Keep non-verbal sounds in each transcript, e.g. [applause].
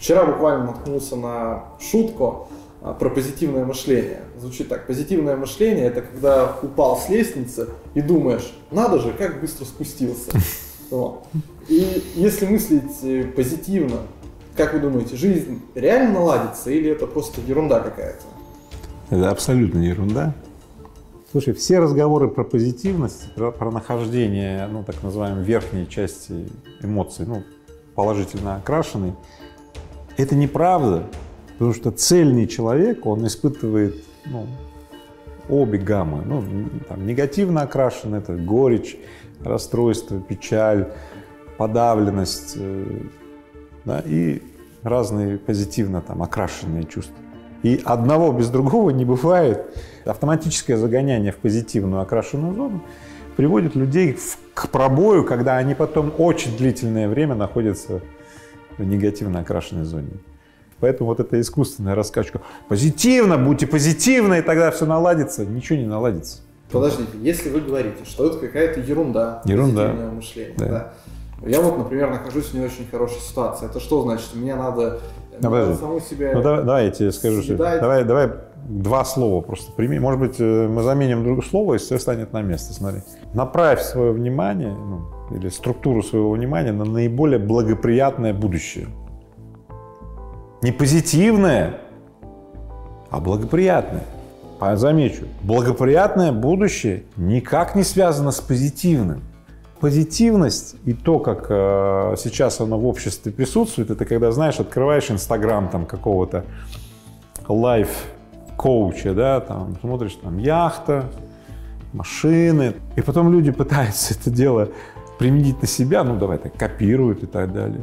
Вчера буквально наткнулся на шутку а, про позитивное мышление. Звучит так. Позитивное мышление это когда упал с лестницы и думаешь, надо же, как быстро спустился. [laughs] Вот. И если мыслить э, позитивно, как вы думаете, жизнь реально наладится или это просто ерунда какая-то? Это абсолютно ерунда. Слушай, все разговоры про позитивность, про, про нахождение, ну, так называемой верхней части эмоций, ну, положительно окрашенной, это неправда, потому что цельный человек, он испытывает, ну, обе гаммы, ну, там, негативно окрашен, это горечь, расстройство, печаль, подавленность, э, да, и разные позитивно там окрашенные чувства. И одного без другого не бывает. Автоматическое загоняние в позитивную окрашенную зону приводит людей к пробою, когда они потом очень длительное время находятся в негативно окрашенной зоне. Поэтому вот эта искусственная раскачка. Позитивно, будьте позитивны, и тогда все наладится. Ничего не наладится. Подождите, если вы говорите, что это какая-то ерунда, ерунда. мышление, да. да. Я вот, например, нахожусь в не очень хорошей ситуации. Это что значит? Мне надо Подожди. саму себя Ну давай, давай я тебе скажу, что давай, давай два слова просто прими. Может быть, э, мы заменим друг слово, и все станет на место. Смотри. Направь свое внимание, ну, или структуру своего внимания на наиболее благоприятное будущее. Не позитивное, а благоприятное. Замечу, благоприятное будущее никак не связано с позитивным. Позитивность и то, как э, сейчас оно в обществе присутствует, это когда, знаешь, открываешь Инстаграм там какого-то лайф-коуча, да, там смотришь, там яхта, машины, и потом люди пытаются [laughs] это дело применить на себя, ну давай так, копируют и так далее.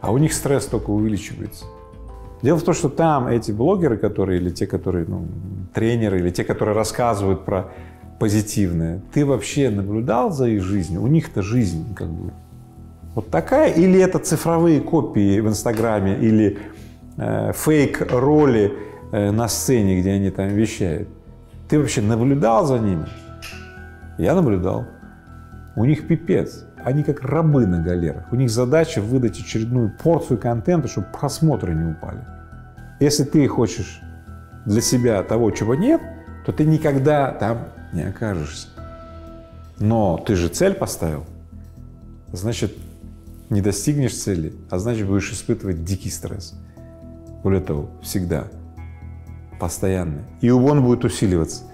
А у них стресс только увеличивается. Дело в том, что там эти блогеры, которые, или те, которые, ну, тренеры, или те, которые рассказывают про позитивное, ты вообще наблюдал за их жизнью? У них-то жизнь как бы вот такая? Или это цифровые копии в Инстаграме, или э, фейк-роли на сцене, где они там вещают? Ты вообще наблюдал за ними? Я наблюдал. У них пипец. Они как рабы на галерах. У них задача выдать очередную порцию контента, чтобы просмотры не упали. Если ты хочешь для себя того, чего нет, то ты никогда там не окажешься. Но ты же цель поставил. Значит, не достигнешь цели, а значит, будешь испытывать дикий стресс. Более того, всегда, постоянный. И он будет усиливаться.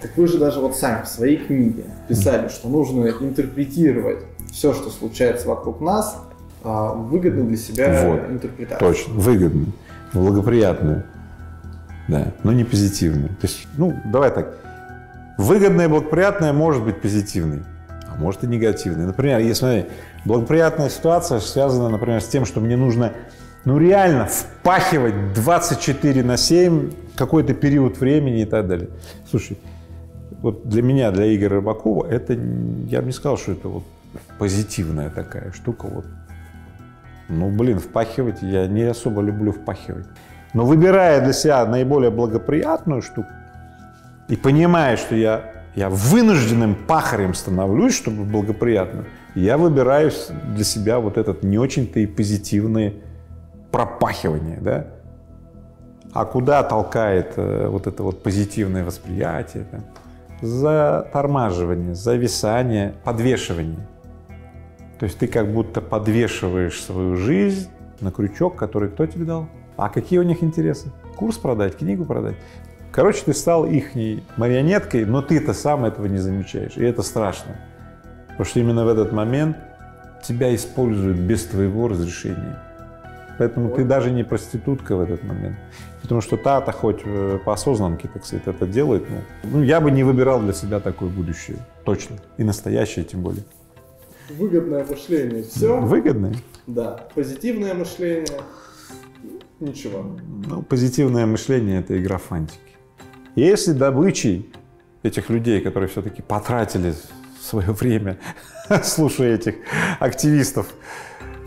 Так вы же даже вот сами в своей книге писали, что нужно интерпретировать все, что случается вокруг нас, а, выгодно для себя вот, интерпретацию. Точно, выгодно, благоприятную, да, но не позитивную. То есть, ну, давай так, выгодное, благоприятное может быть позитивной, а может и негативной. Например, если смотри, благоприятная ситуация связана, например, с тем, что мне нужно ну реально впахивать 24 на 7 какой-то период времени и так далее. Слушай, вот для меня, для Игоря Рыбакова, это, я бы не сказал, что это вот позитивная такая штука. Вот. Ну, блин, впахивать я не особо люблю впахивать. Но выбирая для себя наиболее благоприятную штуку и понимая, что я, я вынужденным пахарем становлюсь, чтобы благоприятно, я выбираю для себя вот этот не очень-то и позитивный пропахивание, да? А куда толкает э, вот это вот позитивное восприятие? Да? затормаживание, зависание, подвешивание. То есть ты как будто подвешиваешь свою жизнь на крючок, который кто тебе дал? А какие у них интересы? Курс продать, книгу продать. Короче, ты стал их марионеткой, но ты-то сам этого не замечаешь. И это страшно. Потому что именно в этот момент тебя используют без твоего разрешения. Поэтому ты даже не проститутка в этот момент. Потому что та-то хоть э, по осознанке, так сказать, это делает. Ну, ну, я бы не выбирал для себя такое будущее. Точно. И настоящее тем более. Выгодное мышление. Все? Выгодное? Да. Позитивное мышление. Ничего. Ну, позитивное мышление – это игра фантики. Если добычей этих людей, которые все-таки потратили свое время, [laughs] слушая этих активистов,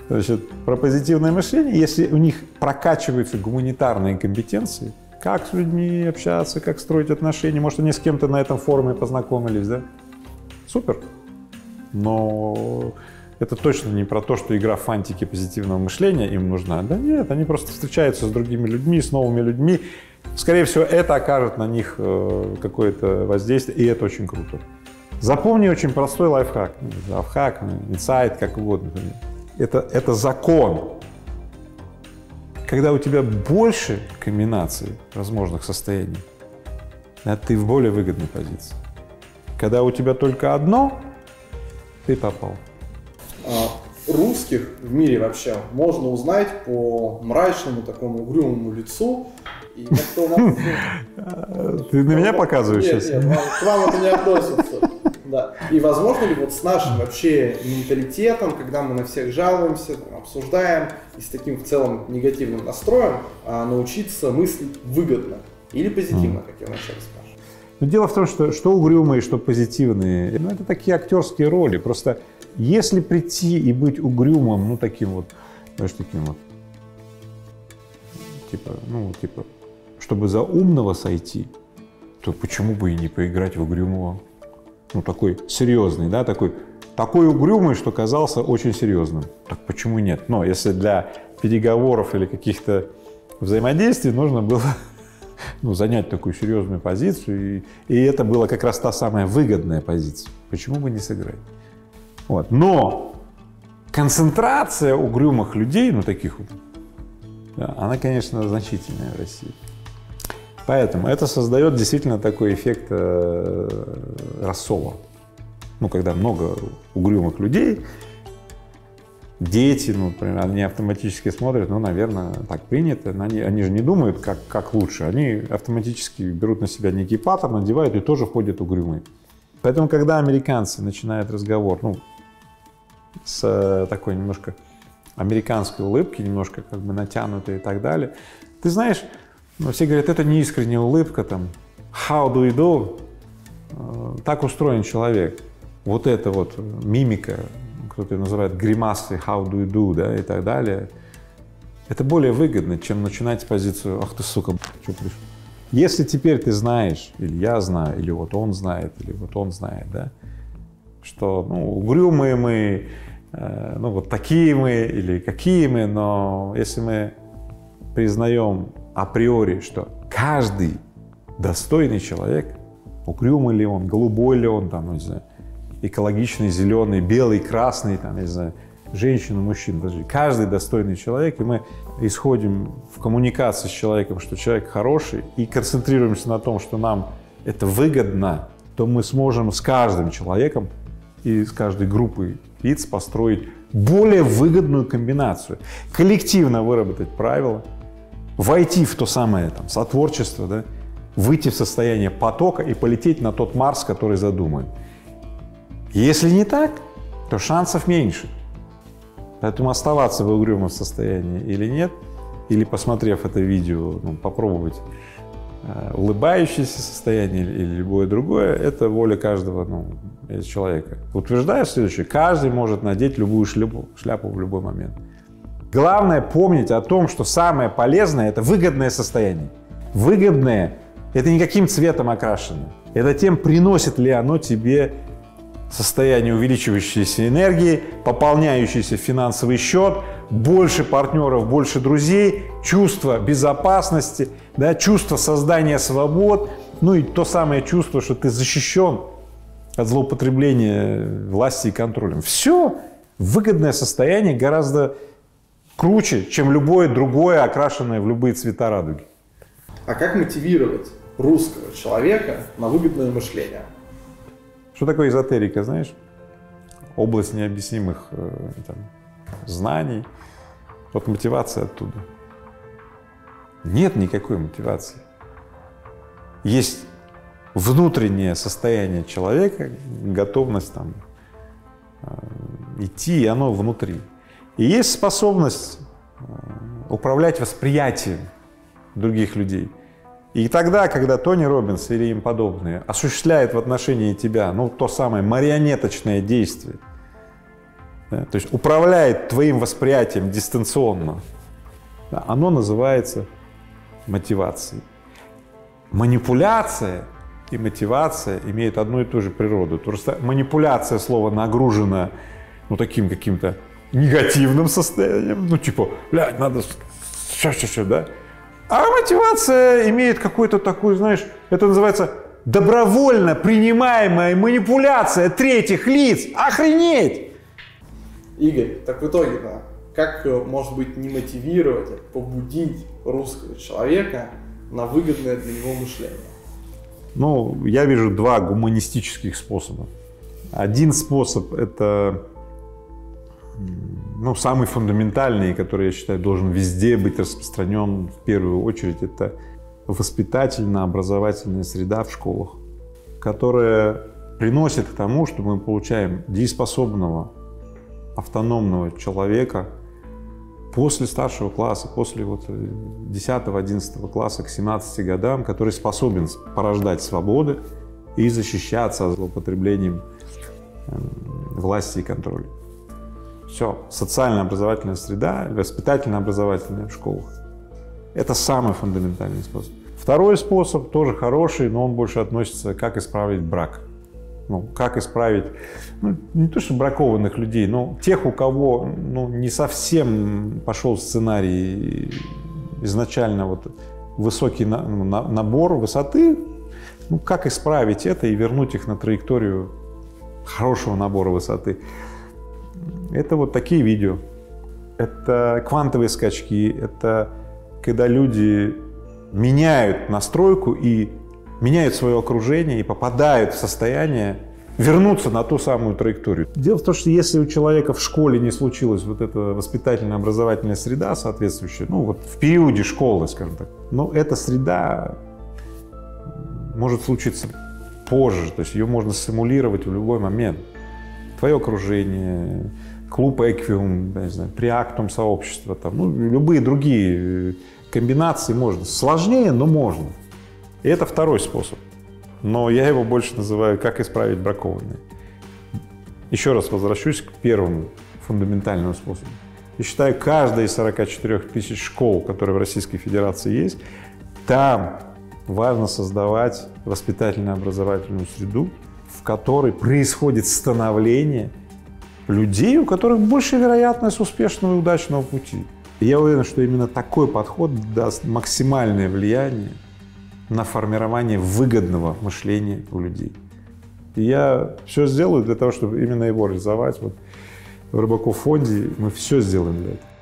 Значит, про позитивное мышление, если у них прокачиваются гуманитарные компетенции, как с людьми общаться, как строить отношения, может, они с кем-то на этом форуме познакомились, да? Супер. Но это точно не про то, что игра фантики позитивного мышления им нужна. Да нет, они просто встречаются с другими людьми, с новыми людьми. Скорее всего, это окажет на них э, какое-то воздействие, и это очень круто. Запомни очень простой лайфхак. Лайфхак, инсайт, как угодно. Это, это закон. Когда у тебя больше комбинаций возможных состояний, ты в более выгодной позиции. Когда у тебя только одно, ты попал. А, русских в мире вообще можно узнать по мрачному такому угрюмому лицу. И как-то у нас... Ты на меня показываешь сейчас? Нет, к вам это не относится. И возможно ли вот с нашим вообще менталитетом, когда мы на всех жалуемся, там, обсуждаем, и с таким в целом негативным настроем, а, научиться мыслить выгодно или позитивно, как я вначале спрашивал? Но дело в том, что что угрюмые, что позитивные, ну, это такие актерские роли. Просто если прийти и быть угрюмым, ну, таким вот, знаешь, таким вот, типа, ну, типа, чтобы за умного сойти, то почему бы и не поиграть в угрюмого? Ну, такой серьезный, да, такой, такой угрюмый, что казался очень серьезным. Так почему нет? Но если для переговоров или каких-то взаимодействий нужно было [laughs] ну, занять такую серьезную позицию, и, и это была как раз та самая выгодная позиция. Почему бы не сыграть? Вот. Но концентрация угрюмых людей, ну таких вот, да, она, конечно, значительная в России. Поэтому это создает действительно такой эффект э, рассола. Ну, когда много угрюмых людей, дети, ну, например, они автоматически смотрят, ну, наверное, так принято. Они, они же не думают, как, как лучше. Они автоматически берут на себя некий паттерн, надевают и тоже ходят угрюмые. Поэтому, когда американцы начинают разговор, ну, с э, такой немножко американской улыбки, немножко как бы натянутой и так далее. Ты знаешь, ну, все говорят, это не искренняя улыбка, там, how do you do? Э, так устроен человек. Вот это вот мимика, кто-то называет гримасы, how do you do, да, и так далее. Это более выгодно, чем начинать с позицию, ах ты, сука, что пришел. Если теперь ты знаешь, или я знаю, или вот он знает, или вот он знает, да, что ну, угрюмые мы, э, ну вот такие мы или какие мы, но если мы признаем априори, что каждый достойный человек, угрюмый ли он, голубой ли он, там, не знаю, экологичный, зеленый, белый, красный, там, не знаю, женщина, мужчина, даже каждый достойный человек, и мы исходим в коммуникации с человеком, что человек хороший, и концентрируемся на том, что нам это выгодно, то мы сможем с каждым человеком и с каждой группой лиц построить более выгодную комбинацию, коллективно выработать правила, войти в то самое там, сотворчество, да, выйти в состояние потока и полететь на тот Марс, который задумаем. Если не так, то шансов меньше. Поэтому оставаться в угрюмом состоянии или нет, или посмотрев это видео, ну, попробовать Э, улыбающееся состояние или любое другое, это воля каждого ну, человека. Утверждаю следующее, каждый может надеть любую шляпу, шляпу в любой момент. Главное помнить о том, что самое полезное – это выгодное состояние. Выгодное – это не каким цветом окрашено. Это тем, приносит ли оно тебе состояние увеличивающейся энергии, пополняющийся финансовый счет, больше партнеров, больше друзей, чувство безопасности – да, чувство создания свобод, ну и то самое чувство, что ты защищен от злоупотребления власти и контролем. Все выгодное состояние гораздо круче, чем любое другое, окрашенное в любые цвета радуги. А как мотивировать русского человека на выгодное мышление? Что такое эзотерика, знаешь? Область необъяснимых э, там, знаний. Вот мотивация оттуда – нет никакой мотивации. Есть внутреннее состояние человека, готовность там э, идти, и оно внутри. И есть способность э, управлять восприятием других людей. И тогда, когда Тони Робинс или им подобные осуществляют в отношении тебя, ну, то самое марионеточное действие, да, то есть управляет твоим восприятием дистанционно, да, оно называется мотивации. Манипуляция и мотивация имеют одну и ту же природу. Просто манипуляция слово нагружено ну, таким каким-то негативным состоянием, ну, типа, блядь, надо сейчас, да? А мотивация имеет какой-то такой, знаешь, это называется добровольно принимаемая манипуляция третьих лиц. Охренеть! Игорь, так в итоге, да, как, э, может быть, не мотивировать, а побудить русского человека на выгодное для него мышление? Ну, я вижу два гуманистических способа. Один способ – это ну, самый фундаментальный, который, я считаю, должен везде быть распространен в первую очередь, это воспитательно-образовательная среда в школах, которая приносит к тому, что мы получаем дееспособного, автономного человека после старшего класса, после вот 10-11 класса к 17 годам, который способен порождать свободы и защищаться от злоупотреблением эм, власти и контроля. Все, социально-образовательная среда, воспитательно-образовательная в школах. Это самый фундаментальный способ. Второй способ тоже хороший, но он больше относится, как исправить брак. Ну, как исправить, ну, не то что бракованных людей, но тех, у кого ну, не совсем пошел сценарий изначально вот высокий на, ну, на, набор высоты, ну, как исправить это и вернуть их на траекторию хорошего набора высоты. Это вот такие видео. Это квантовые скачки, это когда люди меняют настройку и меняют свое окружение и попадают в состояние вернуться на ту самую траекторию. Дело в том, что если у человека в школе не случилась вот эта воспитательно-образовательная среда соответствующая, ну вот в периоде школы, скажем так, но эта среда может случиться позже, то есть ее можно симулировать в любой момент. Твое окружение, клуб Эквиум, не знаю, Приактум сообщества, там, ну, любые другие комбинации можно. Сложнее, но можно. И это второй способ. Но я его больше называю «Как исправить бракованные». Еще раз возвращусь к первому фундаментальному способу. Я считаю, каждая из 44 тысяч школ, которые в Российской Федерации есть, там важно создавать воспитательно-образовательную среду, в которой происходит становление людей, у которых больше вероятность успешного и удачного пути. И я уверен, что именно такой подход даст максимальное влияние на формирование выгодного мышления у людей. И я все сделаю для того, чтобы именно его реализовать. Вот в Рыбаков фонде мы все сделаем для этого.